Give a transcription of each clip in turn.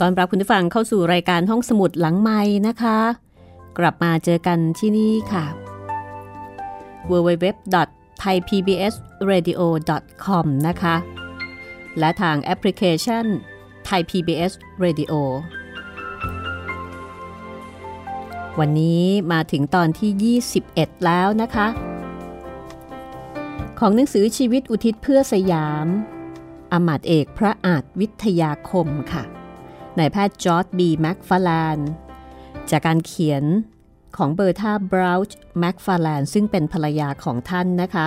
ตอนรับคุณผู้ฟังเข้าสู่รายการห้องสมุดหลังไม้นะคะ กลับมาเจอกันที่นี่ค่ะ www.thaipbsradio.com นะคะ และทางแอปพลิเคชัน Thai PBS Radio วันนี้มาถึงตอนที่ 21 แล้วนะคะ ของหนังสือชีวิตอุทิศเพื่อสยาม อำมาตย์เอกพระอาจวิทยาคมค่ะ นายแพทย์จอร์จบีแม็กฟาแลนจากการเขียนของเบอร์ธาบราวช์แม็กฟาแลนซึ่งเป็นภรรยาของท่านนะคะ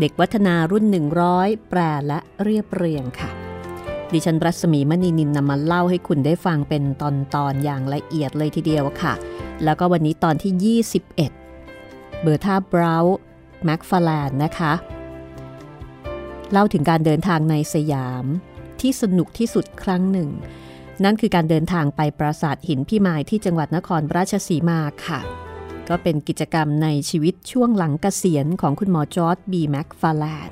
เด็กวัฒนารุ่น 100 แปลและเรียบเรียงค่ะ ดิฉันรัศมีมณีนิลนำมาเล่าให้คุณได้ฟังเป็นตอนตอนอย่างละเอียดเลยทีเดียวค่ะ แล้วก็วันนี้ตอนที่ 21 เบอร์ธาบราวช์แม็กฟาแลนนะคะเล่าถึงการเดินทางในสยามที่สนุกที่สุดครั้งหนึ่ง นั่นคือการเดินทางไปปราสาทหินพิมายที่จังหวัดนครราชสีมาค่ะ ก็เป็นกิจกรรมในชีวิตช่วงหลังเกษียณของคุณหมอจอร์จบีแม็กฟาแลน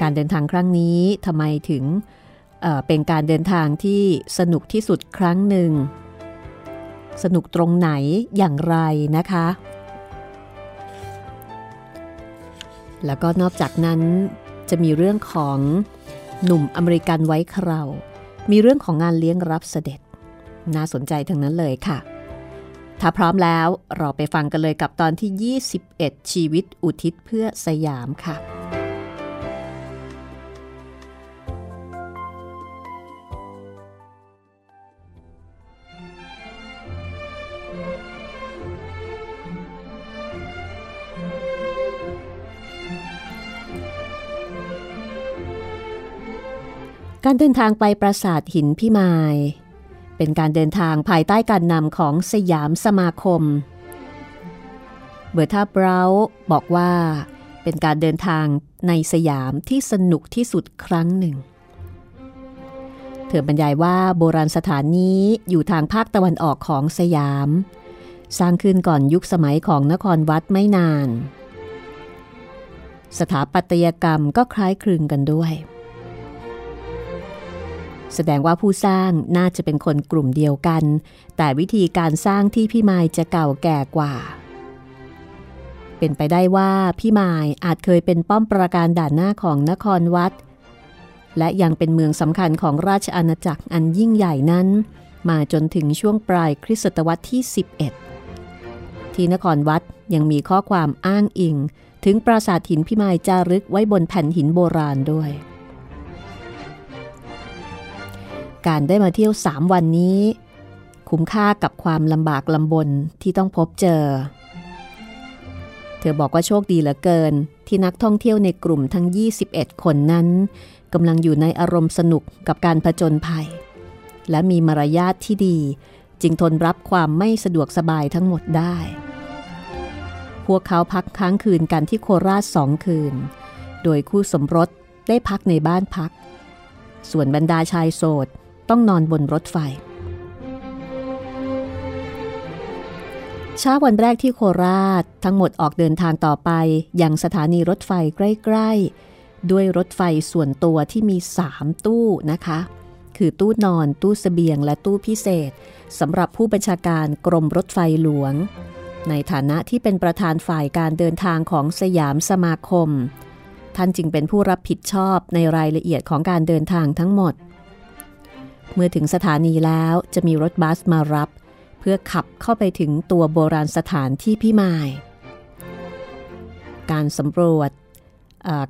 การเดินทางครั้งนี้ทำไมถึงเป็นการเดินทางที่สนุกที่สุดครั้งหนึ่ง สนุกตรงไหนอย่างไรนะคะ แล้วก็นอกจากนั้นจะมีเรื่องของหนุ่มอเมริกันไว้คราว มีเรื่องของงานเลี้ยงรับเสด็จ น่าสนใจทั้งนั้นเลยค่ะ ถ้าพร้อมแล้วเราไปฟังกันเลยกับตอนที่ 21 ชีวิตอุทิศเพื่อสยามค่ะ การเดินทางไปปราสาทหินพิมาย เป็นการเดินทางภายใต้การนำของสยามสมาคม เบอร์ธาเบราบอกว่า เป็นการเดินทางในสยามที่สนุกที่สุดครั้งหนึ่ง เธอบรรยายว่าโบราณสถานนี้อยู่ทางภาคตะวันออกของสยาม สร้างขึ้นก่อนยุคสมัยของนครวัดไม่นาน สถาปัตยกรรมก็คล้ายคลึงกันด้วย แสดงว่าผู้สร้างน่าจะเป็นคนกลุ่มเดียวกัน แต่วิธีการสร้างที่พี่มายจะเก่าแก่กว่า เป็นไปได้ว่าพี่มายอาจเคยเป็นป้อมปราการด่านหน้าของนครวัด และยังเป็นเมืองสำคัญของราชอาณาจักรอันยิ่งใหญ่นั้น มาจนถึงช่วงปลายคริสตศตวรรษที่ 11 ที่นครวัดยังมีข้อความอ้างอิง ถึงปราสาทหินพิมายจารึกไว้บนแผ่นหินโบราณด้วย การได้มาเที่ยวสามวันนี้ คุ้มค่ากับความลำบากลำบนที่ต้องพบเจอ เธอบอกว่าโชคดีเหลือเกินที่นักท่องเที่ยวในกลุ่มทั้ง 21 คนนั้นกำลังอยู่ในอารมณ์สนุกกับการผจญภัย และมีมารยาทที่ดี จึงทนรับความไม่สะดวกสบายทั้งหมดได้ พวกเขาพักค้างคืนกันที่โคราชสองคืน โดยคู่สมรสได้พักในบ้านพัก ส่วนบรรดาชายโสด ต้องนอนบนรถไฟ เช้าวันแรกที่โคราชทั้งหมดออกเดินทางต่อไปอยังสถานีรถไฟใกล้ๆ ด้วยรถไฟส่วนตัวที่มี 3 ตู้นะคะ คือตู้นอนตู้สเสบียงและตู้พิเศษสำหรับผู้บัญชาการกรมรถไฟหลวง ในฐานะที่เป็นประธานฝ่ายการเดินทางของสยามสมาคม ท่านจึงเป็นผู้รับผิดชอบในรายละเอียดของการเดินทางทั้งหมด เมื่อถึงสถานีแล้วจะมีรถบัสมารับ เพื่อขับเข้าไปถึงตัวโบราณสถานที่พิมาย การสำรวจ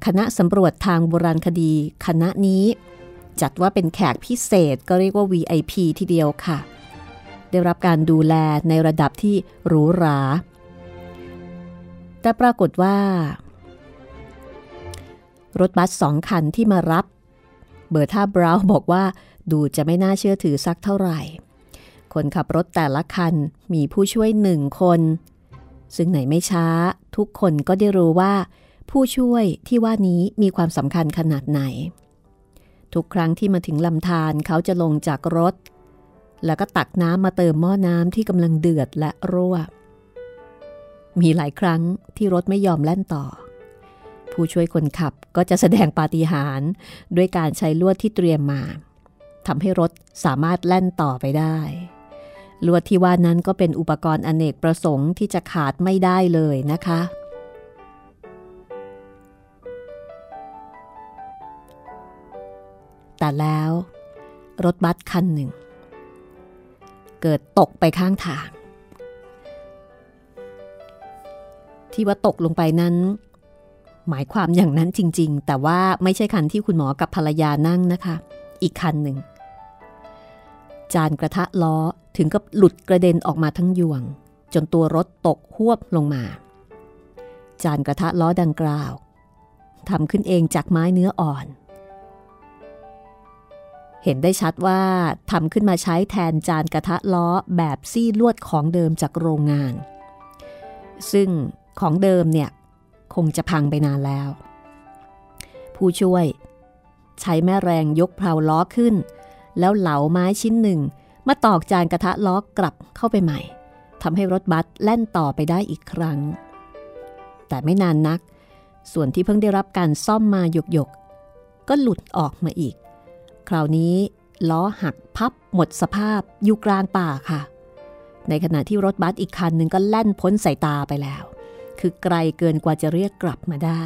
คณะสำรวจทางโบราณคดีคณะนี้ จัดว่าเป็นแขกพิเศษก็เรียกว่า VIP ทีเดียวค่ะ ได้รับการดูแลในระดับที่หรูหรา แต่ปรากฏว่า รถบัสสองคันที่มารับ เบอร์ท่าบราวบอกว่า ดูจะไม่น่าเชื่อถือสักเท่าไหร่ คนขับรถแต่ละคันมีผู้ช่วยหนึ่งคน ซึ่งไหนไม่ช้า ทุกคนก็ได้รู้ว่า ผู้ช่วยที่ว่านี้มีความสำคัญขนาดไหน ทุกครั้งที่มาถึงลำธารเขาจะลงจากรถ แล้วก็ตักน้ำมาเติมหม้อน้ำที่กำลังเดือดและรั่ว มีหลายครั้งที่รถไม่ยอมแล่นต่อผู้ช่วยคนขับก็จะแสดงปาฏิหาริย์ด้วยการใช้ลวดที่เตรียมมา ทำให้รถสามารถแล่นต่อไปได้ ลวดที่ว่านั้นก็เป็นอุปกรณ์อเนกประสงค์ที่จะขาดไม่ได้เลยนะคะ แต่แล้ว รถบัสคันหนึ่ง เกิดตกไปข้างทาง ที่ว่าตกลงไปนั้นหมายความอย่างนั้นจริง ๆ แต่ว่าไม่ใช่คันที่คุณหมอกับภรรยานั่งนะคะ อีกคันหนึ่ง จานกระทะล้อถึงกับหลุดกระเด็นออกมาทั้งยวง จนตัวรถตกหวบลงมา จานกระทะล้อดังกล่าวทำขึ้นเองจากไม้เนื้ออ่อน เห็นได้ชัดว่าทำขึ้นมาใช้แทนจานกระทะล้อแบบซี่ลวดของเดิมจากโรงงาน ซึ่งของเดิมเนี่ยคงจะพังไปนานแล้ว ผู้ช่วย ใช้แม่แรงยกเพลาล้อขึ้น แล้วเหลาไม้ชิ้นหนึ่ง มาตอกจานกระทะล้อกลับเข้าไปใหม่ทำให้รถบัสแล่นต่อไปได้อีกครั้ง แต่ไม่นานนัก ส่วนที่เพิ่งได้รับการซ่อมมาหยกๆก็หลุดออกมาอีก คราวนี้ล้อหักพับหมดสภาพอยู่กลางป่าค่ะ ในขณะที่รถบัสอีกคันหนึ่งก็แล่นพ้นสายตาไปแล้ว คือไกลเกินกว่าจะเรียกกลับมาได้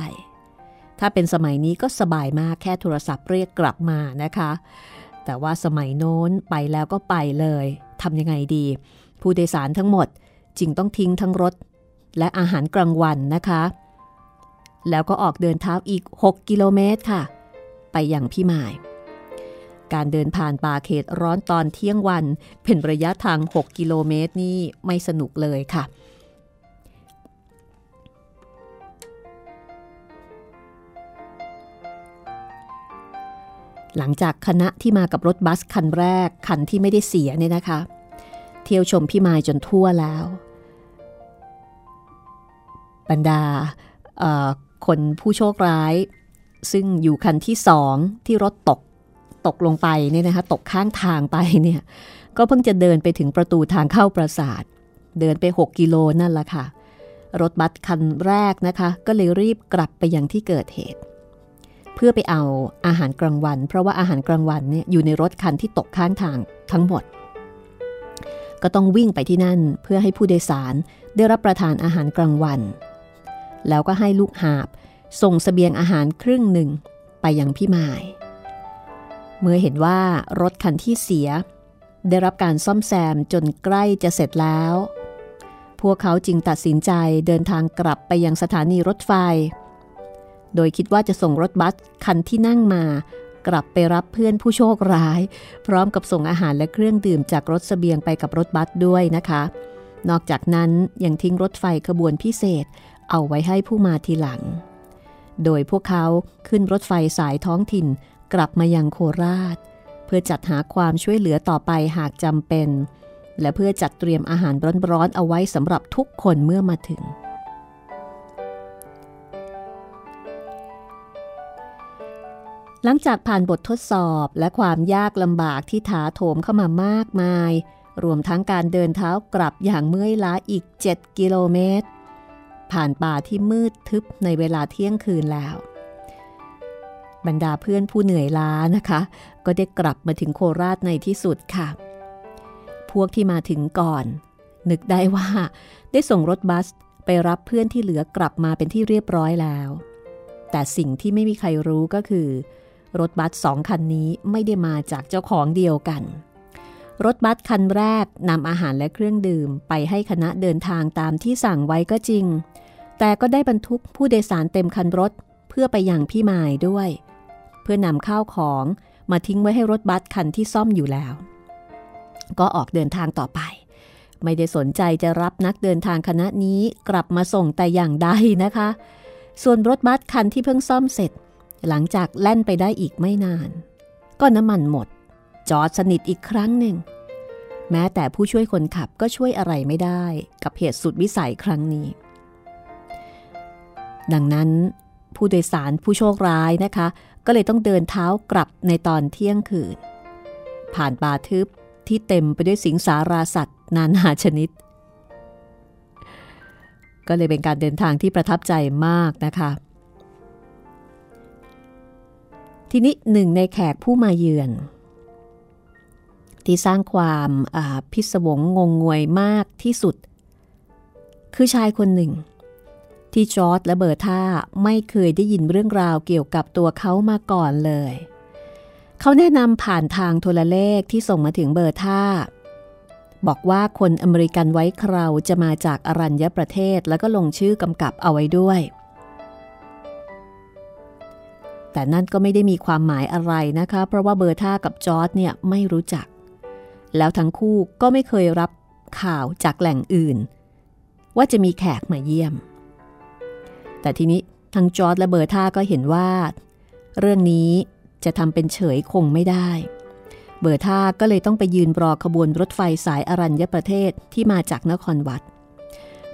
ถ้าเป็นสมัยนี้ก็สบายมากแค่โทรศัพท์เรียกกลับมานะคะ แต่ว่าสมัยโน้นไปแล้วก็ไปเลยทำยังไงดี ผู้โดยสารทั้งหมดจึงต้องทิ้งทั้งรถ และอาหารกลางวันนะคะ แล้วก็ออกเดินเท้าอีก 6 กิโลเมตรค่ะ ไปอย่างพี่หมาย การเดินผ่านป่าเขตร้อนตอนเที่ยงวัน เป็นระยะทาง 6 กิโลเมตรนี่ไม่สนุกเลยค่ะ หลังจากคณะที่มากับรถบัสคันแรกคันที่ไม่ได้เสียเนี่ยนะคะ เที่ยวชมพี่มายจนทั่วแล้ว บรรดาคนผู้โชคร้าย ซึ่งอยู่คันที่สองที่รถตกตกลงไปเนี่ยนะคะตกข้างทางไปเนี่ยก็เพิ่งจะเดินไปถึงประตูทางเข้าปราสาท เดินไป 6 กิโลนั่นแหละค่ะ รถบัสคันแรกนะคะ ก็เลยรีบกลับไปยังที่เกิดเหตุ เพื่อไปเอาอาหารกลางวัน เพราะว่าอาหารกลางวันเนี่ยอยู่ในรถคันที่ตกข้างทางทั้งหมด ก็ต้องวิ่งไปที่นั่นเพื่อให้ผู้โดยสารได้รับประทานอาหารกลางวัน แล้วก็ให้ลูกหาบส่งสเสบียงอาหารครึ่งหนึ่งไปยังพี่หมาย เมื่อเห็นว่ารถคันที่เสีย ได้รับการซ่อมแซมจนใกล้จะเสร็จแล้ว พวกเขาจึงตัดสินใจเดินทางกลับไปยังสถานีรถไฟ โดยคิดว่าจะส่งรถบัสคันที่นั่งมา กลับไปรับเพื่อนผู้โชคร้าย พร้อมกับส่งอาหารและเครื่องดื่มจากรถสเสบียงไปกับรถบัสด้วยนะคะ นอกจากนั้นยังทิ้งรถไฟขบวนพิเศษ เอาไว้ให้ผู้มาทีหลัง โดยพวกเขาขึ้นรถไฟสายท้องถิ่น กลับมายังโคราช เพื่อจัดหาความช่วยเหลือต่อไปหากจำเป็น และเพื่อจัดเตรียมอาหารร้อนๆเอาไว้สำหรับทุกคนเมื่อมาถึง หลังจากผ่านบททดสอบและความยากลำบากที่ถาโถมเข้ามามากมาย รวมทั้งการเดินเท้ากลับอย่างเมื่อยล้าอีก 7 กิโลเมตร ผ่านป่าที่มืดทึบในเวลาเที่ยงคืนแล้ว บรรดาเพื่อนผู้เหนื่อยล้านะคะ ก็ได้กลับมาถึงโคราชในที่สุดค่ะ พวกที่มาถึงก่อน นึกได้ว่า ได้ส่งรถบัสไปรับเพื่อนที่เหลือกลับมาเป็นที่เรียบร้อยแล้ว แต่สิ่งที่ไม่มีใครรู้ก็คือ รถบัสสองคันนี้ไม่ได้มาจากเจ้าของเดียวกัน รถบัสคันแรกนำอาหารและเครื่องดื่มไปให้คณะเดินทางตามที่สั่งไว้ก็จริง แต่ก็ได้บรรทุกผู้โดยสารเต็มคันรถเพื่อไปยังพี่มายด้วย เพื่อนำข้าวของมาทิ้งไว้ให้รถบัสคันที่ซ่อมอยู่แล้ว ก็ออกเดินทางต่อไป ไม่ได้สนใจจะรับนักเดินทางคณะนี้กลับมาส่งแต่อย่างใดนะคะ ส่วนรถบัสคันที่เพิ่งซ่อมเสร็จ หลังจากแล่นไปได้อีกไม่นาน ก็น้ำมันหมด จอดสนิทอีกครั้งหนึ่ง แม้แต่ผู้ช่วยคนขับก็ช่วยอะไรไม่ได้กับเหตุสุดวิสัยครั้งนี้ ดังนั้นผู้โดยสารผู้โชคร้ายนะคะ ก็เลยต้องเดินเท้ากลับในตอนเที่ยงคืน ผ่านป่าทึบที่เต็มไปด้วยสิงสาราสัตว์ นานาชนิด ก็เลยเป็นการเดินทางที่ประทับใจมากนะคะ ทีนี้หนึ่งในแขกผู้มาเยือน ที่สร้างความพิศวงงงงวยมากที่สุด คือชายคนหนึ่ง ที่จอร์ดและเบอร์ธาไม่เคยได้ยินเรื่องราวเกี่ยวกับตัวเขามาก่อนเลย เขาแนะนำผ่านทางโทรเลขที่ส่งมาถึงเบอร์ท่าบอกว่าคนอเมริกันไว้คราวจะมาจากอรัญญประเทศแล้วก็ลงชื่อกำกับเอาไว้ด้วย แต่นั่นก็ไม่ได้มีความหมายอะไรนะคะ เพราะว่าเบอร์ท่ากับจอร์ดเนี่ยไม่รู้จัก แล้วทั้งคู่ก็ไม่เคยรับข่าวจากแหล่งอื่น ว่าจะมีแขกมาเยี่ยม แต่ทีนี้ทั้งจอร์ดและเบอร์ธาก็เห็นว่า เรื่องนี้จะทำเป็นเฉยคงไม่ได้ เบอร์ธาก็เลยต้องไปยืนรอขบวนรถไฟสายอรัญญประเทศที่มาจากนครวัด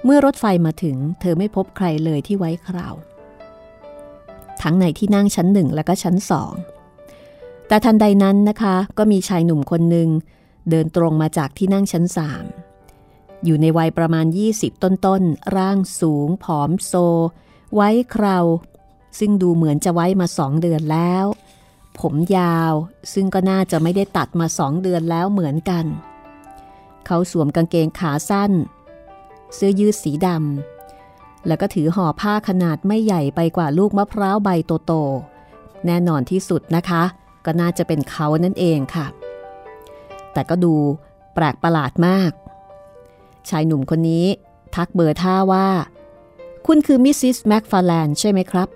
เมื่อรถไฟมาถึง เธอไม่พบใครเลยที่ไว้คราว ทั้งในที่นั่งชั้นหนึ่งและก็ชั้นสอง แต่ทันใดนั้นนะคะ ก็มีชายหนุ่มคนหนึ่งเดินตรงมาจากที่นั่งชั้นสามอยู่ในวัยประมาณ 20 ต้นๆ ร่างสูง ผอมโซ ไว้คราวซึ่งดูเหมือนจะไว้มาสองเดือนแล้ว ผมยาวซึ่งก็น่าจะไม่ได้ตัดมาสองเดือนแล้วเหมือนกัน เขาสวมกางเกงขาสั้น เสื้อยืดสีดำ แล้วก็ถือห่อผ้าขนาดไม่ใหญ่ไปกว่าลูกมะพร้าวใบโตๆแน่นอนที่สุดนะคะ ก็น่าจะเป็นเขานั่นเองค่ะ แต่ก็ดูแปลกประหลาดมาก ชายหนุ่มคนนี้ ทักเบอร์ธาว่า คุณคือ Mrs. แม็กฟาแลนใช่ไหมครับ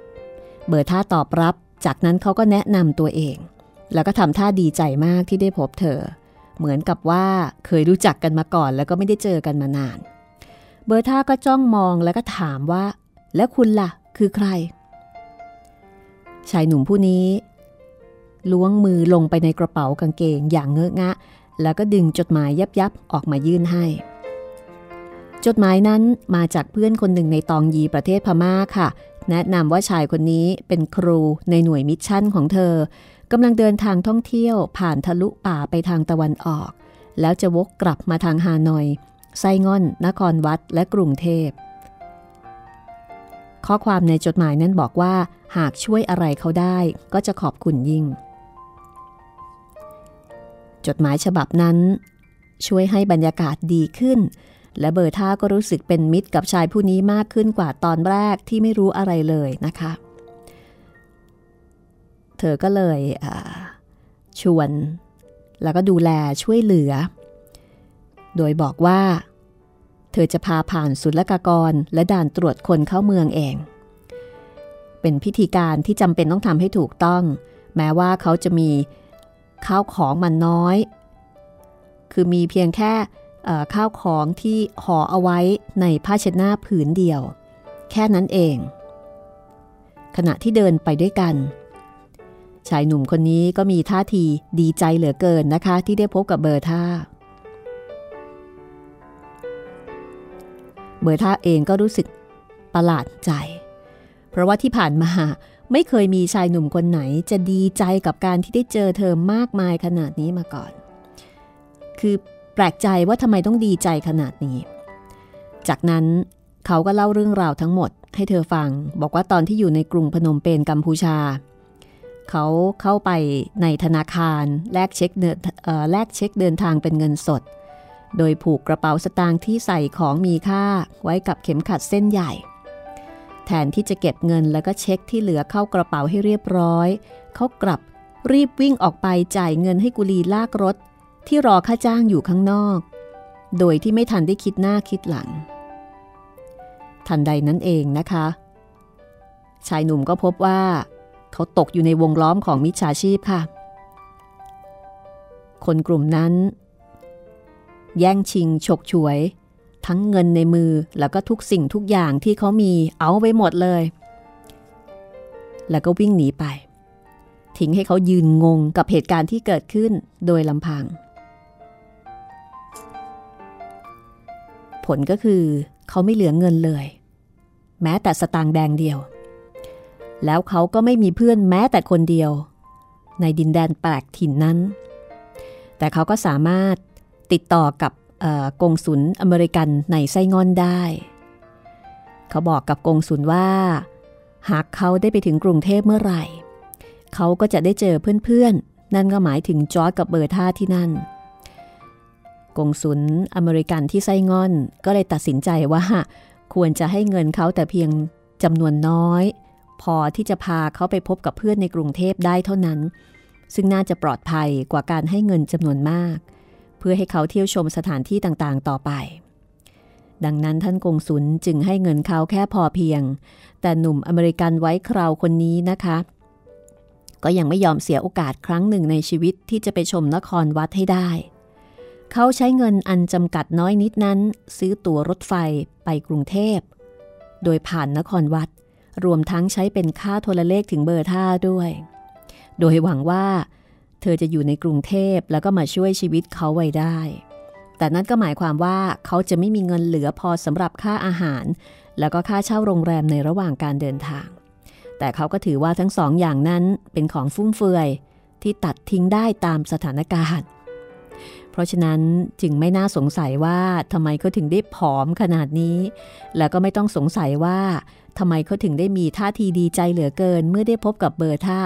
เบอร์ธาตอบรับ จากนั้นเขาก็แนะนำตัวเอง แล้วก็ทำท่าดีใจมากที่ได้พบเธอ เหมือนกับว่าเคยรู้จักกันมาก่อนแล้วก็ไม่ได้เจอกันมานาน เบอร์ท่าก็จ้องมองแล้วก็ถามว่า แล้วคุณล่ะ คือใคร ชายหนุ่มผู้นี้ ล้วงมือลงไปในกระเป๋ากางเกงอย่างเงอะงะ แล้วก็ดึงจดหมายยับยับออกมายื่นให้ จดหมายนั้นมาจากเพื่อนคนหนึ่งในตองยีประเทศพม่าค่ะ แนะนำว่าชายคนนี้เป็นครูในหน่วยมิชชั่นของเธอกำลังเดินทางท่องเที่ยวผ่านทะลุป่าไปทางตะวันออก แล้วจะวกกลับมาทางฮานอย ไซง่อน นครวัด และกรุงเทพ ข้อความในจดหมายนั้นบอกว่า หากช่วยอะไรเขาได้ก็จะขอบคุณยิ่ง จดหมายฉบับนั้น ช่วยให้บรรยากาศดีขึ้น และเบอร์ท่าก็รู้สึกเป็นมิตรกับชายผู้นี้มากขึ้นกว่าตอนแรกที่ไม่รู้อะไรเลยนะคะ เธอก็เลยชวน แล้วก็ดูแลช่วยเหลือ โดยบอกว่า เธอจะพาผ่านศุลกากรและด่านตรวจคนเข้าเมืองเอง เป็นพิธีการที่จำเป็นต้องทำให้ถูกต้อง แม้ว่าเขาจะมีข้าวของมันน้อย คือมีเพียงแค่ข้าวของที่ห่อเอาไว้ในผ้าเช็ดหน้าผืนเดียว แค่นั้นเอง ขณะที่เดินไปด้วยกัน ชายหนุ่มคนนี้ก็มีท่าทีดีใจเหลือเกินนะคะ ที่ได้พบกับเบอร์ท่า เบอร์ท่าเองก็รู้สึกประหลาดใจ เพราะว่าที่ผ่านมาไม่เคยมีชายหนุ่มคนไหนจะดีใจกับการที่ได้เจอเธอมากมายขนาดนี้มาก่อน คือแปลกใจว่าทำไมต้องดีใจขนาดนี้ จากนั้นเขาก็เล่าเรื่องราวทั้งหมดให้เธอฟัง บอกว่าตอนที่อยู่ในกรุงพนมเปญกัมพูชา เขาเข้าไปในธนาคารแลกเช็คเดินแลกเช็คเดินทางเป็นเงินสด โดยผูกกระเป๋าสตางค์ที่ใส่ของมีค่าไว้กับเข็มขัดเส้นใหญ่ แทนที่จะเก็บเงินแล้วก็เช็คที่เหลือเข้ากระเป๋าให้เรียบร้อย เขากลับรีบวิ่งออกไปจ่ายเงินให้กุลีลากรถ ที่รอค่าจ้างอยู่ข้างนอก โดยที่ไม่ทันได้คิดหน้าคิดหลัง ทันใดนั้นเองนะคะ ชายหนุ่มก็พบว่า เขาตกอยู่ในวงล้อมของมิจฉาชีพค่ะ คนกลุ่มนั้น แย่งชิง ฉกฉวย ทั้งเงินในมือแล้วก็ทุกสิ่งทุกอย่างที่เขามีเอาไปหมดเลย แล้วก็วิ่งหนีไป ทิ้งให้เขายืนงงกับเหตุการณ์ที่เกิดขึ้นโดยลำพัง ผลก็คือเขาไม่เหลือเงินเลย แม้แต่สตางค์แดงเดียว แล้วเขาก็ไม่มีเพื่อนแม้แต่คนเดียว ในดินแดนแปลกถิ่นนั้น แต่เขาก็สามารถ ติดต่อกับกงสุลอเมริกันในไส้งอนได้ เขาบอกกับกงสุลว่า หากเขาได้ไปถึงกรุงเทพเมื่อไหร่ เขาก็จะได้เจอเพื่อนๆ นั่นก็หมายถึงจอร์ดกับเบอร์ท่าที่นั่น กงสุลอเมริกันที่ไส้งอนก็เลยตัดสินใจว่า ควรจะให้เงินเขาแต่เพียงจำนวนน้อย พอที่จะพาเขาไปพบกับเพื่อนในกรุงเทพได้เท่านั้น ซึ่งน่าจะปลอดภัยกว่าการให้เงินจำนวนมากเพื่อให้เขาเที่ยวชมสถานที่ต่างๆ ต่อไป ดังนั้นท่านกงสุลจึงให้เงินเขาแค่พอเพียง แต่หนุ่มอเมริกันไว้คราวคนนี้นะคะ ก็ยังไม่ยอมเสียโอกาสครั้งหนึ่งในชีวิตที่จะไปชมนครวัดให้ได้ เขาใช้เงินอันจำกัดน้อยนิดนั้น ซื้อตั๋วรถไฟไปกรุงเทพ โดยผ่านนครวัดรวมทั้งใช้เป็นค่าโทรเลขถึงเบอร์ท่าด้วย โดยหวังว่า เธอจะอยู่ในกรุงเทพแล้วก็มาช่วยชีวิตเขาไว้ได้ แต่นั่นก็หมายความว่าเขาจะไม่มีเงินเหลือพอสำหรับค่าอาหาร แล้วก็ค่าเช่าโรงแรมในระหว่างการเดินทาง แต่เขาก็ถือว่าทั้งสองอย่างนั้นเป็นของฟุ่มเฟือยที่ตัดทิ้งได้ตามสถานการณ์ เพราะฉะนั้นจึงไม่น่าสงสัยว่าทำไมเขาถึงได้ผอมขนาดนี้ แล้วก็ไม่ต้องสงสัยว่า ทำไมเขาถึงได้มีท่าทีดีใจเหลือเกิน เมื่อได้พบกับเบอร์ท่า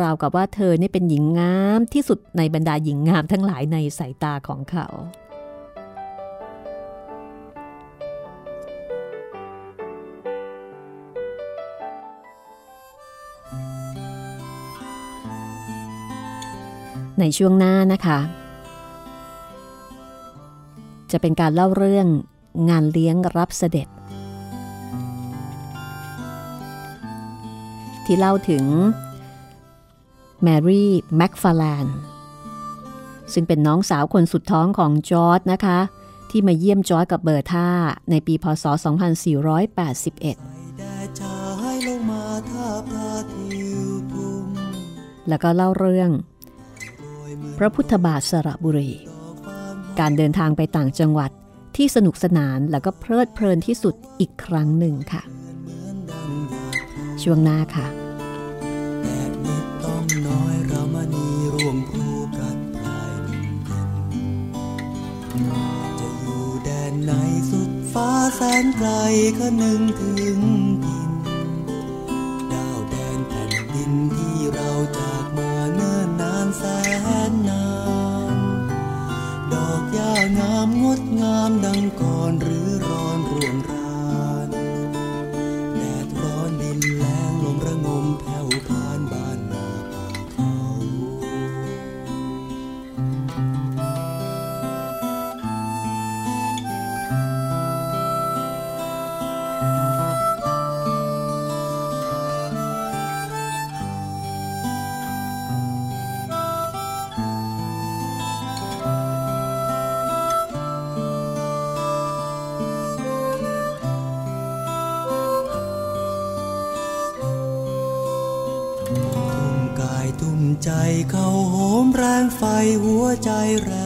ราวกับว่าเธอนี่เป็นหญิงงามที่สุดในบรรดาหญิงงามทั้งหลายในสายตาของเขาในช่วงหน้านะคะ จะเป็นการเล่าเรื่องงานเลี้ยงรับเสด็จ ที่เล่าถึงแมรี่แม็กฟาแลนซึ่งเป็นน้องสาวคนสุดท้องของจอร์ดนะคะ ที่มาเยี่ยมจอร์ดกับเบอร์ท่า ในปีพศ 2481 แล้วก็เล่าเรื่อง พระพุทธบาทสระบุรี การเดินทางไปต่างจังหวัดที่สนุกสนานแล้วก็เพลิดเพลินที่สุดอีกครั้งหนึ่งค่ะ ช่วงหน้าค่ะแดดนิดต้องน้อยรามณีรวมครูกัดพลายหนุ่มเย็นจะอยู่แดนไหนสุดฟ้าแสนไกลก็นึงถึงดิน ดาวแดนแผ่นดินที่เราจากมาเนิ่นนานแสนนาน ดอกหญ้างามงดงามดังก่อนหรือร เข้าโหมแรงไฟหัวใจแรง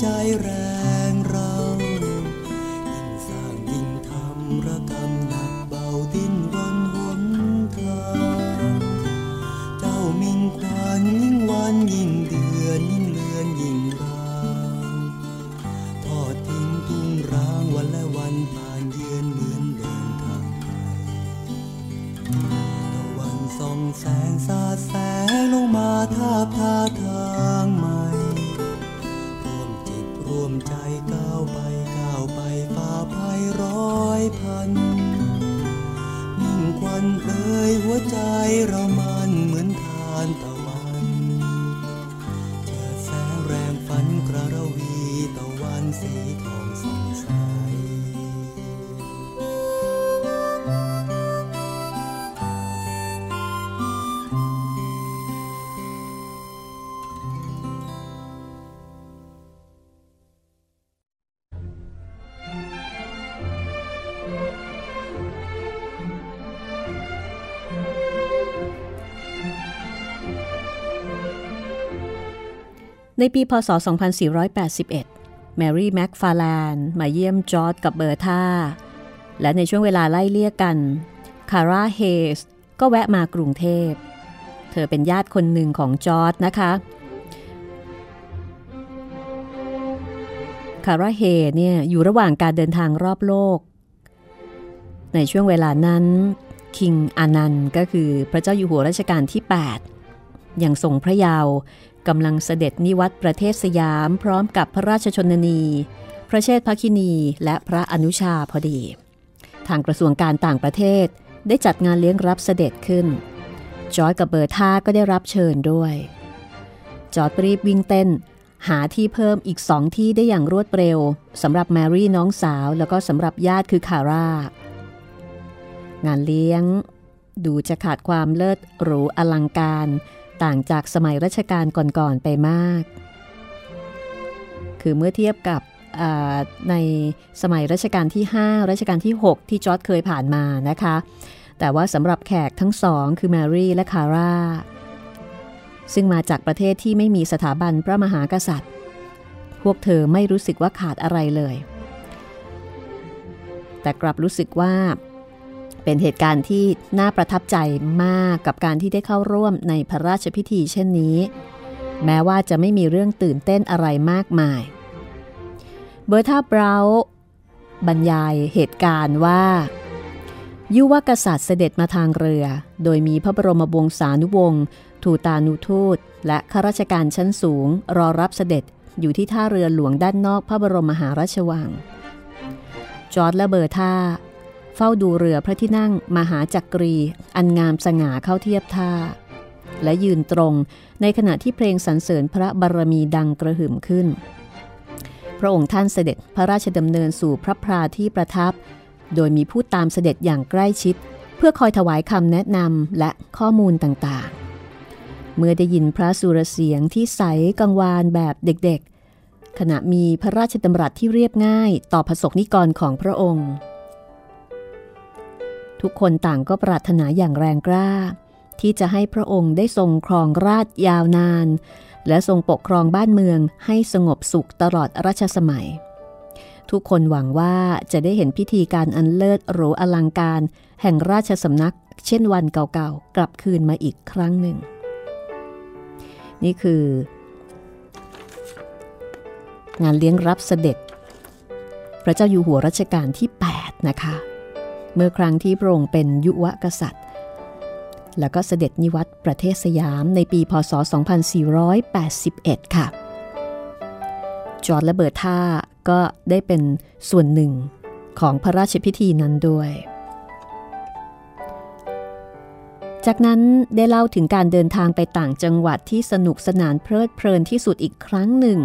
ใจแร ในปีพศ 2481 แมรี่แม็กฟาแลนมาเยี่ยมจอร์ดกับเบอร์ธาและในช่วงเวลาไล่เลี่ยกัน คาร่าเฮสก็แวะมากรุงเทพ เธอเป็นญาติคนหนึ่งของจอร์ดนะคะ คาร่าเฮเนี่ยอยู่ระหว่างการเดินทางรอบโลก ในช่วงเวลานั้น คิงอานันก็คือพระเจ้าอยู่หัวรัชกาลที่ 8 ยังทรงพระเยาว์ กำลังเสด็จนิวัติประเทศสยามพร้อมกับพระราชชนนี พระเชษฐภคินี และพระอนุชาพอดี ทางกระทรวงการต่างประเทศได้จัดงานเลี้ยงรับเสด็จขึ้น จอร์จกับเบอร์ธาก็ได้รับเชิญด้วย จอร์จรีบวิ่งเต้น หาที่เพิ่มอีกสองที่ได้อย่างรวดเร็วสำหรับแมรี่น้องสาวแล้วก็สำหรับญาติคือคาร่างานเลี้ยง ดูจะขาดความเลิศหรูอลังการ ต่างจากสมัยรัชกาลก่อนๆไปมาก คือเมื่อเทียบกับในสมัยรัชกาลที่ 5 รัชกาลที่ 6 ที่จอร์ดเคยผ่านมานะคะ แต่ว่าสำหรับแขกทั้งสองคือแมรี่และคาร่า ซึ่งมาจากประเทศที่ไม่มีสถาบันพระมหากษัตริย์ พวกเธอไม่รู้สึกว่าขาดอะไรเลย แต่กลับรู้สึกว่า เป็นเหตุการณ์ที่น่าประทับใจมากกับการที่ได้เข้าร่วมในพระราชพิธีเช่นนี้ แม้ว่าจะไม่มีเรื่องตื่นเต้นอะไรมากมาย เบอร์ธาบราวบรรยายเหตุการณ์ว่า ยุวกษัตริย์เสด็จมาทางเรือ โดยมีพระบรมวงศานุวงศ์ทูตานุทูต และข้าราชการชั้นสูง รอรับเสด็จอยู่ที่ท่าเรือหลวงด้านนอกพระบรมมหาราชวัง จอร์ดและเบอร์ธา เฝ้าดูเรือพระที่นั่งมหาจักรี อันงามสง่าเข้าเทียบท่า และยืนตรงในขณะที่เพลงสรรเสริญพระบารมีดังกระหึ่มขึ้น พระองค์ท่านเสด็จพระราชดำเนินสู่พระพราที่ประทับ โดยมีผู้ตามเสด็จอย่างใกล้ชิด เพื่อคอยถวายคำแนะนำและข้อมูลต่างๆ เมื่อได้ยินพระสุรเสียงที่ใสกังวานแบบเด็กๆ ขณะมีพระราชดำรัสที่เรียบง่ายต่อพระสกนิกรของพระองค์ ทุกคนต่างก็ปรารถนาอย่างแรงกล้า ที่จะให้พระองค์ได้ทรงครองราชยาวนาน และทรงปกครองบ้านเมืองให้สงบสุขตลอดรัชสมัย ทุกคนหวังว่าจะได้เห็นพิธีการอันเลิศหรูอลังการ แห่งราชสำนัก เช่นวันเก่าๆ กลับคืนมาอีกครั้งหนึ่ง นี่คือ งานเลี้ยงรับเสด็จ พระเจ้าอยู่หัวรัชกาลที่ 8 นะคะ เมื่อครั้งที่พระองค์เป็นยุวกษัตริย์ แล้วก็เสด็จนิวัตประเทศสยามในปีพศ 2481 ค่ะ จอร์ดและเบิร์ธาก็ได้เป็นส่วนหนึ่งของพระราชพิธีนั้นด้วย จากนั้นได้เล่าถึงการเดินทางไปต่างจังหวัดที่สนุกสนานเพลิดเพลินที่สุดอีกครั้งหนึ่ง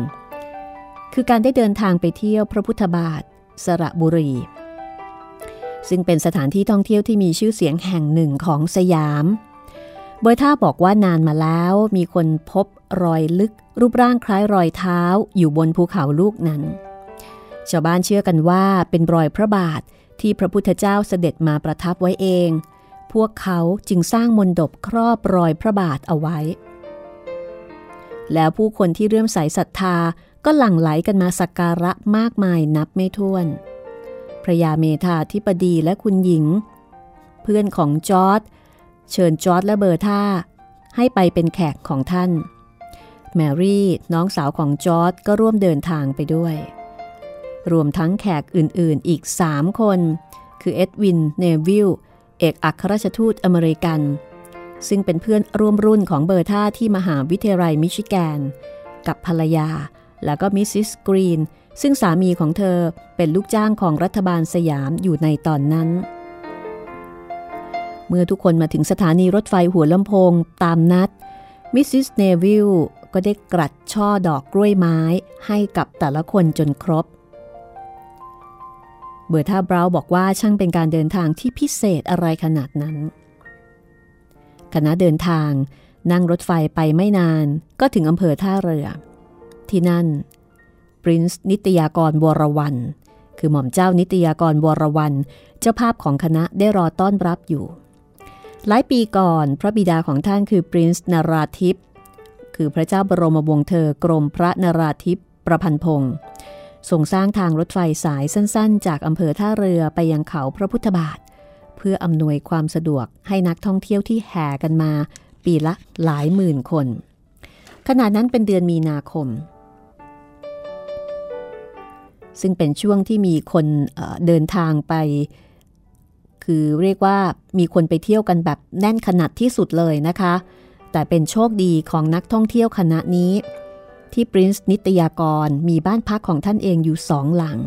คือการได้เดินทางไปเที่ยวพระพุทธบาท สระบุรี ซึ่งเป็นสถานที่ท่องเที่ยวที่มีชื่อเสียงแห่งหนึ่งของสยาม เบอร์ท่าบอกว่านานมาแล้วมีคนพบรอยลึก รูปร่างคล้ายรอยเท้าอยู่บนภูเขาลูกนั้น ชาวบ้านเชื่อกันว่าเป็นรอยพระบาทที่พระพุทธเจ้าเสด็จมาประทับไว้เอง พวกเขาจึงสร้างมนดบครอบรอยพระบาทเอาไว้ แล้วผู้คนที่เรื่มใสศรัทธาก็หลั่งไหลกันมาสักการะมากมายนับไม่ถ้วน พระยาเมธาธิปดีและคุณหญิง เพื่อนของจอร์ดเชิญจอร์จและเบอร์ธาให้ไปเป็นแขกของท่าน แมรี่น้องสาวของจอร์จก็ร่วมเดินทางไปด้วย รวมทั้งแขกอื่นๆอีกสามคน คือเอ็ดวิน เนวิล เอกอัครราชทูตอเมริกัน ซึ่งเป็นเพื่อนร่วมรุ่นของเบอร์ธาที่มหาวิทยาลัยมิชิแกน กับภรรยา แล้วก็ Mrs. กรีน ซึ่งสามีของเธอเป็นลูกจ้างของรัฐบาลสยามอยู่ในตอนนั้น เมื่อทุกคนมาถึงสถานีรถไฟหัวลำโพงตามนัด Mrs. เนวิลก็ได้กลัดช่อดอกกล้วยไม้ให้กับแต่ละคนจนครบ เบอร์ธาบราวบอกว่าช่างเป็นการเดินทางที่พิเศษอะไรขนาดนั้น คณะเดินทางนั่งรถไฟไปไม่นานก็ถึงอำเภอท่าเรือ ที่นั่น Prince นิตยากรวรวรรณคือหม่อมเจ้านิตยากรวรวันเจ้าภาพของคณะได้รอต้อนรับอยู่ หลายปีก่อนพระบิดาของท่านคือปรินซ์นาราทิพคือพระเจ้าบรมวงศ์เธอกรมพระนราธิปประพันพงศ์ทรงสร้างทางรถไฟสายสั้นๆ จากอำเภอท่าเรือไปยังเขาพระพุทธบาท เพื่ออำนวยความสะดวกให้นักท่องเที่ยวที่แห่กันมา ปีละหลายหมื่นคน ขณะนั้นเป็นเดือนมีนาคม ซึ่งเป็นช่วงที่มีคนเเดินทางไป คือเรียกว่ามีคนไปเที่ยวกันแบบแน่นขนาดที่สุดเลยนะคะ แต่เป็นโชคดีของนักท่องเที่ยวคณะนี้ ที่ปรินซ์นิตยากรมีบ้านพักของท่านเองอยู่สองหลัง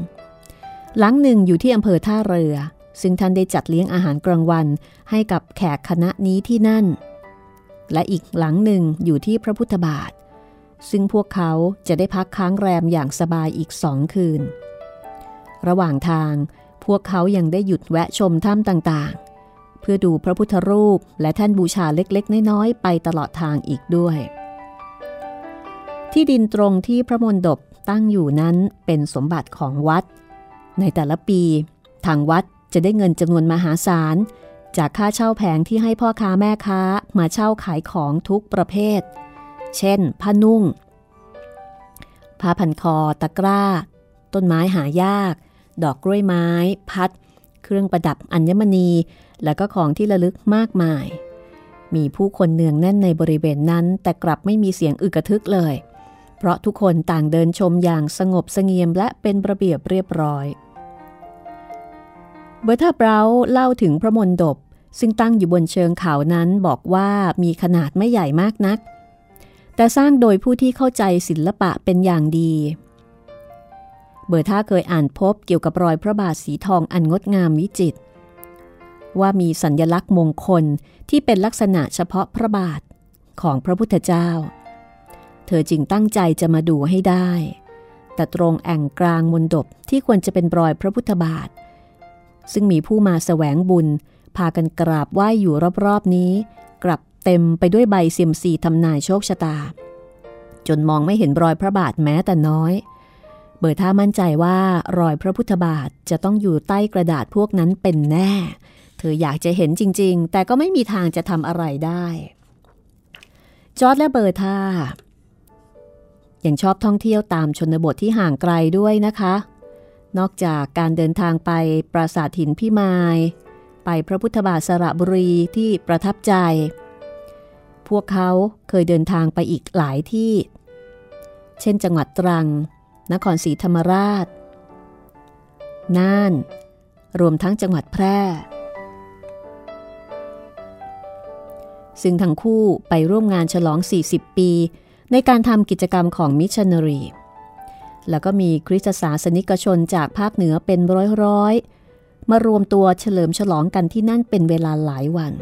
หลังหนึ่งอยู่ที่อำเภอท่าเรือ ซึ่งท่านได้จัดเลี้ยงอาหารกลางวันให้กับแขกคณะนี้ที่นั่น และอีกหลังหนึ่งอยู่ที่พระพุทธบาท ซึ่งพวกเขาจะได้พักค้างแรมอย่างสบายอีกสองคืน ระหว่างทางพวกเขายังได้หยุดแวะชมถ้ำต่างๆ เพื่อดูพระพุทธรูปและแท่านบูชาเล็กๆ น้อยๆ ไปตลอดทางอีกด้วย ที่ดินตรงที่พระมณฑปตั้งอยู่นั้นเป็นสมบัติของวัด ในแต่ละปี ทางวัดจะได้เงินจำนวนมหาศาล จากค่าเช่าแผงที่ให้พ่อค้าแม่ค้ามาเช่าขายของทุกประเภทเเช่น ผ้านุ่ง ผ้าพันคอ ตะกร้า ต้นไม้หายาก ดอกกล้วยไม้ พัด เครื่องประดับอัญมณี และก็ของที่ระลึกมากมาย มีผู้คนเนืองแน่นในบริเวณนั้น แต่กลับไม่มีเสียงอึกระทึกเลย เพราะทุกคนต่างเดินชมอย่างสงบเสงี่ยมและเป็นระเบียบเรียบร้อยเบอร์ธาเบราเล่าถึงพระมณฑปซึ่งตั้งอยู่บนเชิงเขานั้นบอกว่ามีขนาดไม่ใหญ่มากนัก แต่สร้างโดยผู้ที่เข้าใจศิลปะเป็นอย่างดี เบอร์ท่าเคยอ่านพบเกี่ยวกับรอยพระบาทสีทองอันงดงามวิจิตรว่ามีสัญญลักษณ์มงคลที่เป็นลักษณะเฉพาะพระบาทของพระพุทธเจ้า เธอจึงตั้งใจจะมาดูให้ได้ แต่ตรงแอ่งกลางมนดบที่ควรจะเป็นรอยพระพุทธบาท ซึ่งมีผู้มาแสวงบุญ พากันกราบไหว้อยู่รอบๆนี้ กลับ เต็มไปด้วยใบเสียมซีทำนายโชคชะตา จนมองไม่เห็นรอยพระบาทแม้แต่น้อย เบอร์ท่ามั่นใจว่ารอยพระพุทธบาทจะต้องอยู่ใต้กระดาษพวกนั้นเป็นแน่ เธออยากจะเห็นจริง ๆ แต่ก็ไม่มีทางจะทำอะไรได้ จอร์ดและเบอร์ท่ายังชอบท่องเที่ยวตามชนบทที่ห่างไกลด้วยนะคะ นอกจากการเดินทางไปปราสาทหินพิมาย ไปพระพุทธบาทสระบุรีที่ประทับใจ พวกเขาเคยเดินทางไปอีกหลายที่ เช่นจังหวัดตรัง นครศรีธรรมราช น่าน รวมทั้งจังหวัดแพร่ ซึ่งทั้งคู่ไปร่วมงานฉลอง 40 ปี ในการทำกิจกรรมของมิชชันนารี แล้วก็มีคริสตศาสนิกชนจากภาคเหนือเป็นร้อยๆมารวมตัวเฉลิมฉลองกันที่นั่นเป็นเวลาหลายวัน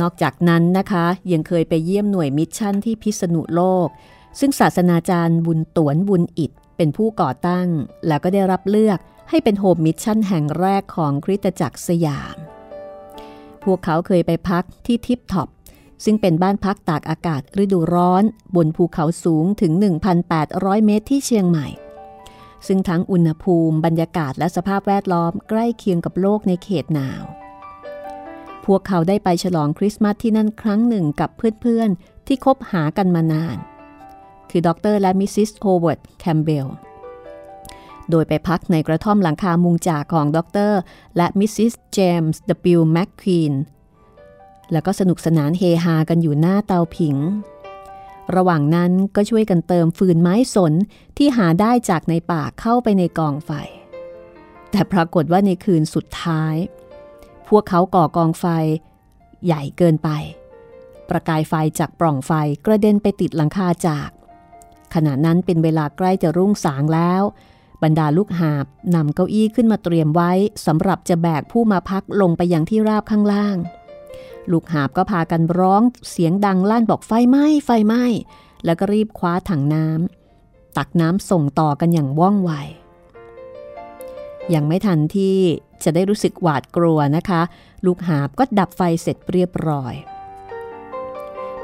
นอกจากนั้นนะคะ ยังเคยไปเยี่ยมหน่วย mission ที่พิษณุโลก ซึ่งศาสนาจารย์บุญตวนบุญอิดเป็นผู้ก่อตั้ง แล้วก็ได้รับเลือกให้เป็น home mission แห่งแรกของคริสตจักรสยาม พวกเขาเคยไปพักที่ทิปท็อปซึ่งเป็นบ้านพักตากอากาศฤดูร้อน บนภูเขาสูงถึง 1,800 เมตรที่เชียงใหม่ ซึ่งทั้งอุณหภูมิบรรยากาศและสภาพแวดล้อมใกล้เคียงกับโลกในเขตหนาว พวกเขาได้ไปฉลองคริสต์มาสที่นั่นครั้งหนึ่งกับเพื่อนๆ ที่คบหากันมานาน คือดรและ Mrs. โฮเวิร์ดแคมเบลโดยไปพักในกระท่อมหลังคามุงจากของดร และ Mrs. เจมส์ W. แมคควีนแล้วก็สนุกสนานเฮฮากันอยู่หน้าเตาผิง ระหว่างนั้นก็ช่วยกันเติมฟืนไม้สนที่หาได้จากในป่าเข้าไปในกองไฟ แต่ปรากฏว่าในคืนสุดท้าย พวกเขาก่อกองไฟ ใหญ่เกินไป ประกายไฟจากปล่องไฟกระเด็นไปติดหลังคาจาก ขณะนั้นเป็นเวลาใกล้จะรุ่งสางแล้ว บรรดาลูกหาบนำเก้าอี้ขึ้นมาเตรียมไว้สำหรับจะแบกผู้มาพักลงไปยังที่ราบข้างล่าง ลูกหาบก็พากันร้องเสียงดังลั่นบอกไฟไหม้ไฟไหม้แล้วก็รีบคว้าถังน้ำตักน้ำส่งต่อกันอย่างว่องไวยังไม่ทันที่ จะได้รู้สึกหวาดกลัวนะคะ ลูกหาบก็ดับไฟเสร็จเรียบร้อย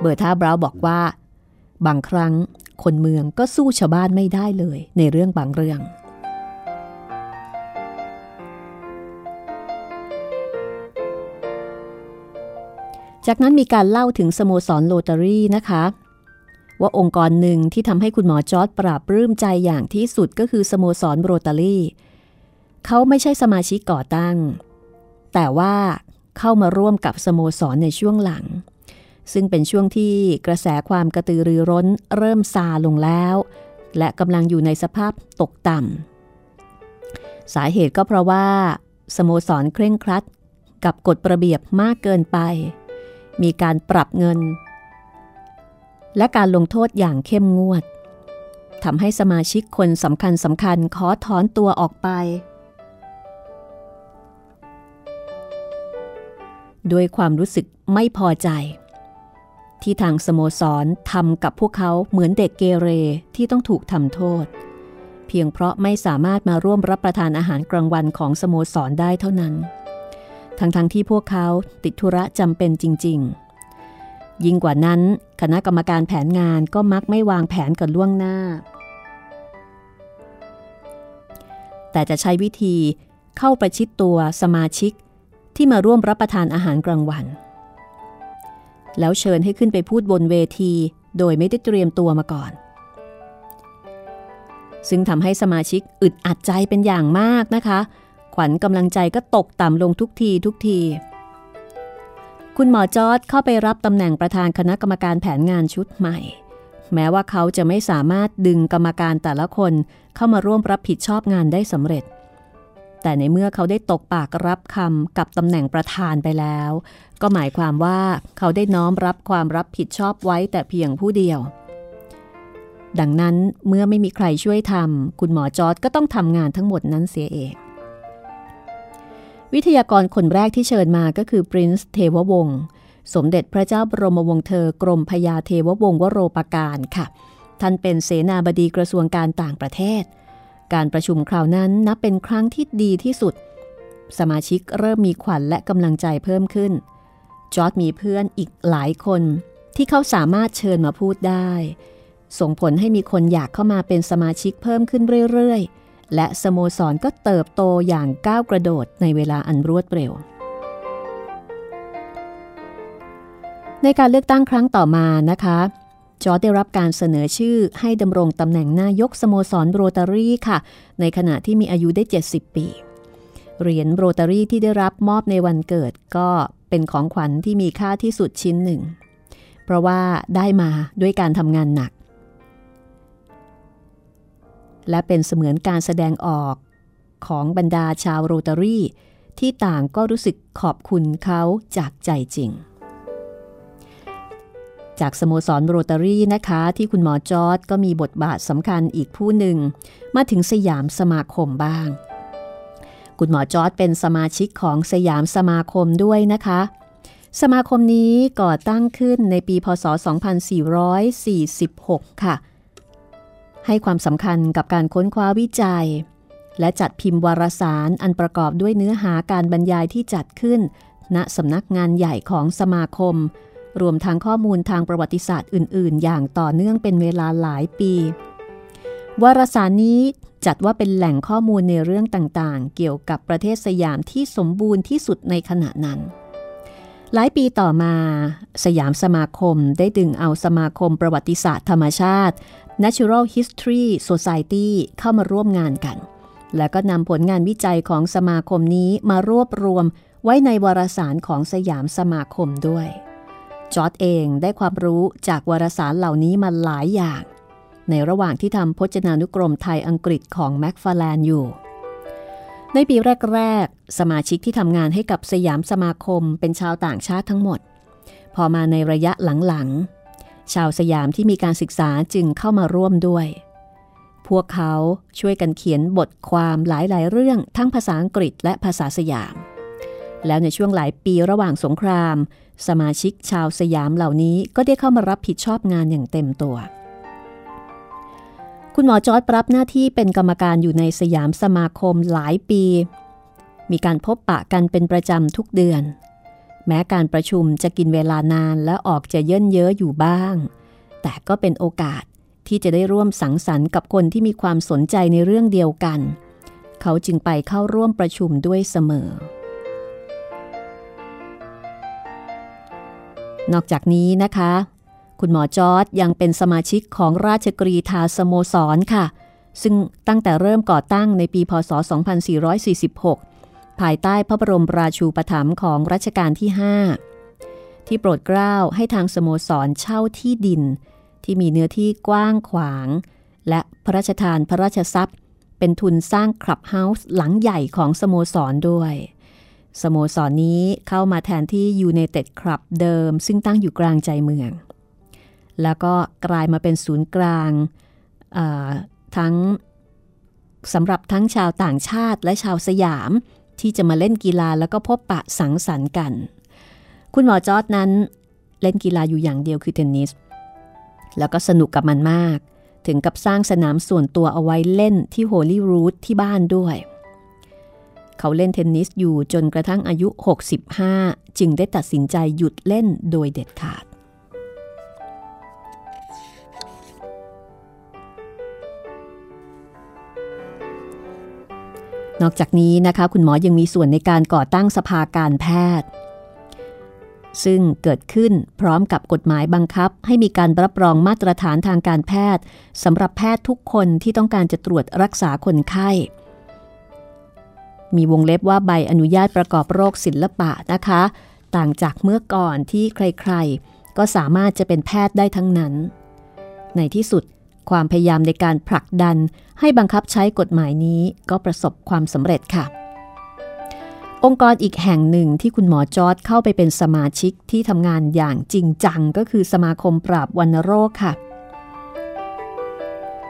เบอร์ท่าบราวบอกว่า บางครั้งคนเมืองก็สู้ชาวบ้านไม่ได้เลย ในเรื่องบางเรื่อง จากนั้นมีการเล่าถึงสโมสรโลตารี่นะคะว่าองค์กรหนึ่งที่ทำให้คุณหมอจอร์ดปราบรื้มใจอย่างที่สุดก็คือสโมสรโรตารี่ เขาไม่ใช่สมาชิกก่อตั้ง แต่ว่าเข้ามาร่วมกับสโมสรในช่วงหลัง ซึ่งเป็นช่วงที่กระแสความกระตือรือร้นเริ่มซาลงแล้ว และกำลังอยู่ในสภาพตกต่ำสาเหตุก็เพราะว่า สโมสรเคร่งครัด กับกฎระเบียบมากเกินไป มีการปรับเงิน และการลงโทษอย่างเข้มงวดทำให้สมาชิกคนสำคัญสำคัญขอถอนตัวออกไป ด้วยความรู้สึกไม่พอใจ ที่ทางสโมสรทำกับพวกเขาเหมือนเด็กเกเรที่ต้องถูกทำโทษ เพียงเพราะไม่สามารถมาร่วมรับประทานอาหารกลางวันของสโมสรได้เท่านั้น ทั้งๆทที่พวกเขาติดธุระจำเป็นจริง ๆ ยิ่งกว่านั้นคณะกรรมการแผนงานก็มักไม่วางแผนกันล่วงหน้า แต่จะใช้วิธีเข้าประชิดตัวสมาชิก ที่มาร่วมรับประทานอาหารกลางวัน แล้วเชิญให้ขึ้นไปพูดบนเวทีโดยไม่ได้เตรียมตัวมาก่อน ซึ่งทำให้สมาชิกอึดอัดใจเป็นอย่างมากนะคะ ขวัญกำลังใจก็ตกต่ำลงทุกทีทุกที คุณหมอจอร์ดเข้าไปรับตำแหน่งประธานคณะกรรมการแผนงานชุดใหม่ แม้ว่าเขาจะไม่สามารถดึงกรรมการแต่ละคนเข้ามาร่วมรับผิดชอบงานได้สำเร็จ แต่ในเมื่อเขาได้ตกปากรับคำกับตำแหน่งประธานไปแล้ว ก็หมายความว่าเขาได้น้อมรับความรับผิดชอบไว้แต่เพียงผู้เดียว ดังนั้นเมื่อไม่มีใครช่วยทำคุณหมอจอร์ดก็ต้องทำงานทั้งหมดนั้นเสียเอง วิทยากรคนแรกที่เชิญมาก็คือปรินซ์เทววงศ์สมเด็จพระเจ้าบรมวงศ์เธอกรมพยาเทววงศ์วโรปการค่ะ ท่านเป็นเสนาบดีกระทรวงการต่างประเทศ การประชุมคราวนั้นนับเป็นครั้งที่ดีที่สุด สมาชิกเริ่มมีขวัญและกำลังใจเพิ่มขึ้น จอร์ดมีเพื่อนอีกหลายคนที่เขาสามารถเชิญมาพูดได้ ส่งผลให้มีคนอยากเข้ามาเป็นสมาชิกเพิ่มขึ้นเรื่อยๆ และสโมสรก็เติบโตอย่างก้าวกระโดดในเวลาอันรวดเร็ว ในการเลือกตั้งครั้งต่อมานะคะ จอร์จได้รับการเสนอชื่อให้ดำรงตำแหน่งนายกสโมสรโรตารี่ค่ะ ในขณะที่มีอายุได้ 70 ปี เหรียญโรตารี่ที่ได้รับมอบในวันเกิดก็เป็นของขวัญที่มีค่าที่สุดชิ้นหนึ่ง เพราะว่าได้มาด้วยการทำงานหนัก และเป็นเสมือนการแสดงออกของบรรดาชาวโรตารี่ที่ต่างก็รู้สึกขอบคุณเขาจากใจจริง จากสโมสรโรตารี่นะคะ ที่คุณหมอจอร์ดก็มีบทบาทสำคัญอีกผู้หนึ่ง มาถึงสยามสมาคมบ้าง คุณหมอจอร์ดเป็นสมาชิกของสยามสมาคมด้วยนะคะ สมาคมนี้ก่อตั้งขึ้นในปีพศ 2446 ค่ะ ให้ความสำคัญกับการค้นคว้าวิจัย และจัดพิมพ์วารสารอันประกอบด้วยเนื้อหาการบรรยายที่จัดขึ้นณสำนักงานใหญ่ของสมาคม รวมทั้งข้อมูลทางประวัติศาสตร์อื่น ๆ อย่างต่อเนื่องเป็นเวลาหลายปี วารสารนี้จัดว่าเป็นแหล่งข้อมูลในเรื่องต่างๆ เกี่ยวกับประเทศสยามที่สมบูรณ์ที่สุดในขณะนั้น หลายปีต่อมา สยามสมาคมได้ดึงเอาสมาคมประวัติศาสตร์ธรรมชาติ Natural History Society เข้ามาร่วมงานกัน และก็นำผลงานวิจัยของสมาคมนี้มารวบรวมไว้ในวารสารของสยามสมาคมด้วย จอร์ดเองได้ความรู้จากวารสารเหล่านี้มาหลายอย่าง ในระหว่างที่ทำพจนานุกรมไทยอังกฤษของแม็กฟาแลนอยู่ ในปีแรก ๆ สมาชิกที่ทำงานให้กับสยามสมาคมเป็นชาวต่างชาติทั้งหมด พอมาในระยะหลัง ๆ ชาวสยามที่มีการศึกษาจึงเข้ามาร่วมด้วย พวกเขาช่วยกันเขียนบทความหลาย ๆ เรื่องทั้งภาษาอังกฤษและภาษาสยาม แล้วในช่วงหลายปีระหว่างสงคราม สมาชิกชาวสยามเหล่านี้ก็ได้เข้ามารับผิดชอบงานอย่างเต็มตัว คุณหมอจอร์ดรับหน้าที่เป็นกรรมการอยู่ในสยามสมาคมหลายปี มีการพบปะกันเป็นประจำทุกเดือน แม้การประชุมจะกินเวลานานและออกจะเยินเย้ออยู่บ้าง แต่ก็เป็นโอกาสที่จะได้ร่วมสังสรรค์กับคนที่มีความสนใจในเรื่องเดียวกัน เขาจึงไปเข้าร่วมประชุมด้วยเสมอ นอกจากนี้นะคะ คุณหมอจอร์ดยังเป็นสมาชิกของราชกรีธาสโมสรค่ะ ซึ่งตั้งแต่เริ่มก่อตั้งในปีพศ 2446 ภายใต้พระบรมราชูปถัมภ์ของรัชกาลที่ 5 ที่โปรดเกล้าให้ทางสโมสรเช่าที่ดิน ที่มีเนื้อที่กว้างขวาง และพระราชทานพระราชทรัพย์ เป็นทุนสร้างคลับเฮาส์หลังใหญ่ของสโมสรด้วย สโมสรนนี้เข้ามาแทนที่ยูเนเต็ดคลับเดิม ซึ่งตั้งอยู่กลางใจเมือง แล้วก็กลายมาเป็นศูนย์กลางทั้งสำหรับทั้งชาวต่างชาติและชาวสยามที่จะมาเล่นกีฬาแล้วก็พบปะสังสรรค์กัน คุณหมอจอร์ดนั้นเล่นกีฬาอยู่อย่างเดียวคือเทนนิส แล้วก็สนุกกับมันมาก ถึงกับสร้างสนามส่วนตัวเอาไว้เล่นที่ Holyrood ที่บ้านด้วย เขาเล่นเทนนิสอยู่จนกระทั่งอายุ 65 จึงได้ตัดสินใจหยุดเล่นโดยเด็ดขาด นอกจากนี้นะคะคุณหมอยังมีส่วนในการก่อตั้งสภาการแพทย์ ซึ่งเกิดขึ้นพร้อมกับกฎหมายบังคับ ให้มีการรับรองมาตรฐานทางการแพทย์สำหรับแพทย์ทุกคนที่ต้องการจะตรวจรักษาคนไข้ มีวงเล็บว่าใบอนุญาตประกอบโรคศิลปะนะคะ ต่างจากเมื่อก่อนที่ใครๆ ก็สามารถจะเป็นแพทย์ได้ทั้งนั้น ในที่สุดความพยายามในการผลักดันให้บังคับใช้กฎหมายนี้ก็ประสบความสำเร็จค่ะ องค์กรอีกแห่งหนึ่งที่คุณหมอจอร์ดเข้าไปเป็นสมาชิกที่ทำงานอย่างจริงจังก็คือสมาคมปราบวัณโรคค่ะ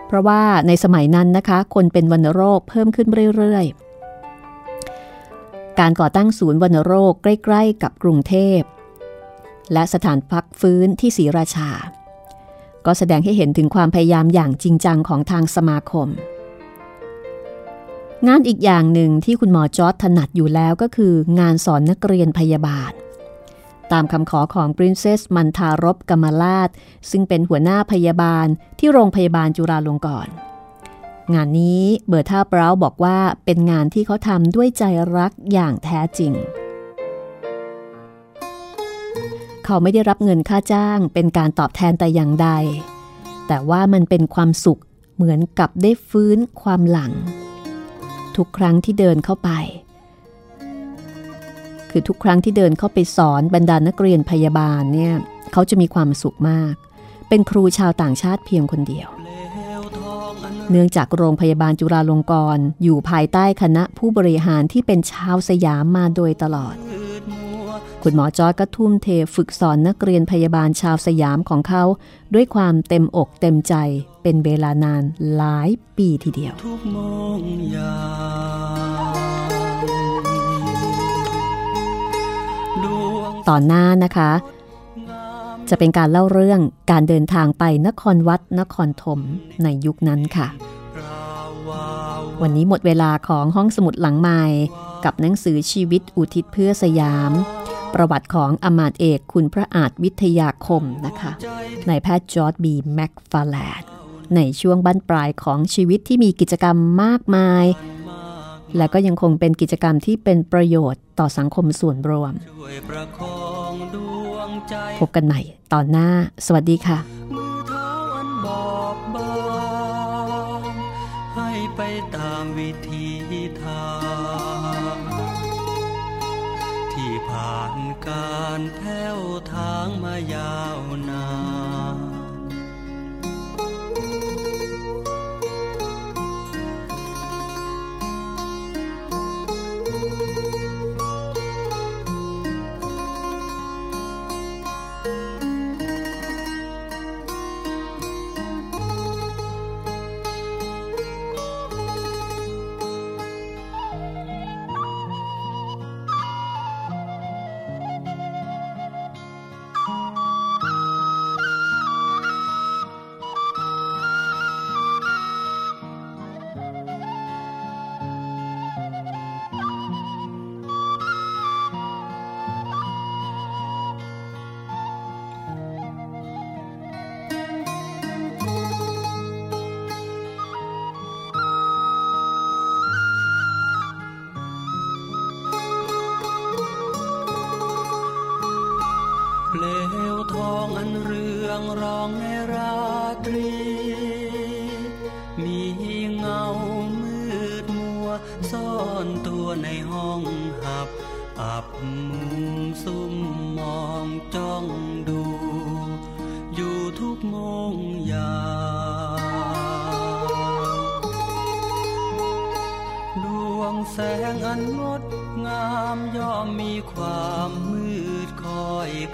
เพราะว่าในสมัยนั้นนะคะ คนเป็นวัณโรคเพิ่มขึ้นเรื่อยๆ การก่อตั้งศูนย์วัณโรคใกล้ ๆ กับกรุงเทพ และสถานพักฟื้นที่ศรีราชา ก็แสดงให้เห็นถึงความพยายามอย่างจริงจังของทางสมาคม งานอีกอย่างหนึ่งที่คุณหมอจอร์ดถนัดอยู่แล้วก็คืองานสอนนักเรียนพยาบาล ตามคำขอของปรินเซสมันทารบกรรมลาดซึ่งเป็นหัวหน้าพยาบาลที่โรงพยาบาลจุฬาลงกรณ์ งานนี้เบอร์ท่าเปราบอกว่าเป็นงานที่เขาทำด้วยใจรักอย่างแท้จริง เขาไม่ได้รับเงินค่าจ้างเป็นการตอบแทนแต่อย่างใด แต่ว่ามันเป็นความสุขเหมือนกับได้ฟื้นความหลัง ทุกครั้งที่เดินเข้าไป คือทุกครั้งที่เดินเข้าไปสอนบรรดานักเรียนพยาบาลเนี่ยเขาจะมีความสุขมาก เป็นครูชาวต่างชาติเพียงคนเดียว เนื่องจากโรงพยาบาลจุฬาลงกรณ์อยู่ภายใต้คณะผู้บริหารที่เป็นชาวสยามมาโดยตลอด คุณหมอจอร์ก็ทุ่มเทฝึกสอนนักเรียนพยาบาลชาวสยามของเขา ด้วยความเต็มอกเต็มใจเป็นเวลานานหลายปีทีเดียว ตอนหน้านะคะ จะเป็นการเล่าเรื่องการเดินทางไปนครวัดนครธมในยุคนั้นค่ะ วันนี้หมดเวลาของห้องสมุดหลังใหม่ กับหนังสือชีวิตอุทิศเพื่อสยาม ประวัติของอมาตเอกคุณพระอาจวิทยาคมนะคะนายแพทย์จอร์ดบีแม็กฟาแลนในช่วงบั้นปลายของชีวิตที่มีกิจกรรมมากมาย และก็ยังคงเป็นกิจกรรมที่เป็นประโยชน์ต่อสังคมส่วนรวม พบกันใหม่ตอนหน้า สวัสดีค่ะให้ไปตามวิธีทางผ่านการแผ้วทางมายาวนาน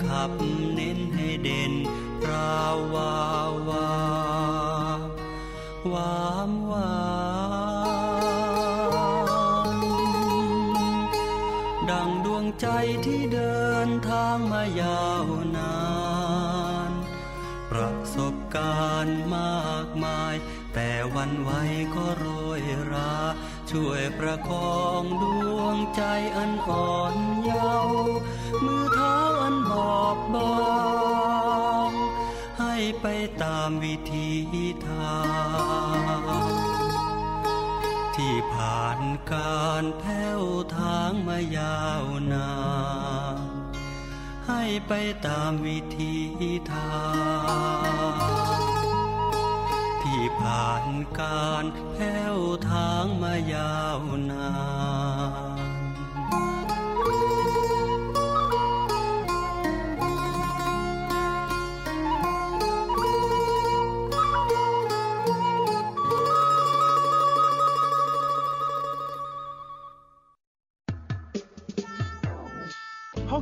ขับเน้นให้เด่นพราววาววาวามวานดังดวงใจที่เดินทางมายาวนาน ประสบการณ์มากมาย แต่วันไหวก็โรยรา ช่วยประคองดวงใจอันอ่อนเยาว์มือเท้า อันบอบบางให้ไปตามวิธีทางที่ผ่านการแผ้วทางมายาวนานให้ไปตามวิธีทางที่ผ่านการแผ้วทางมายาวนาน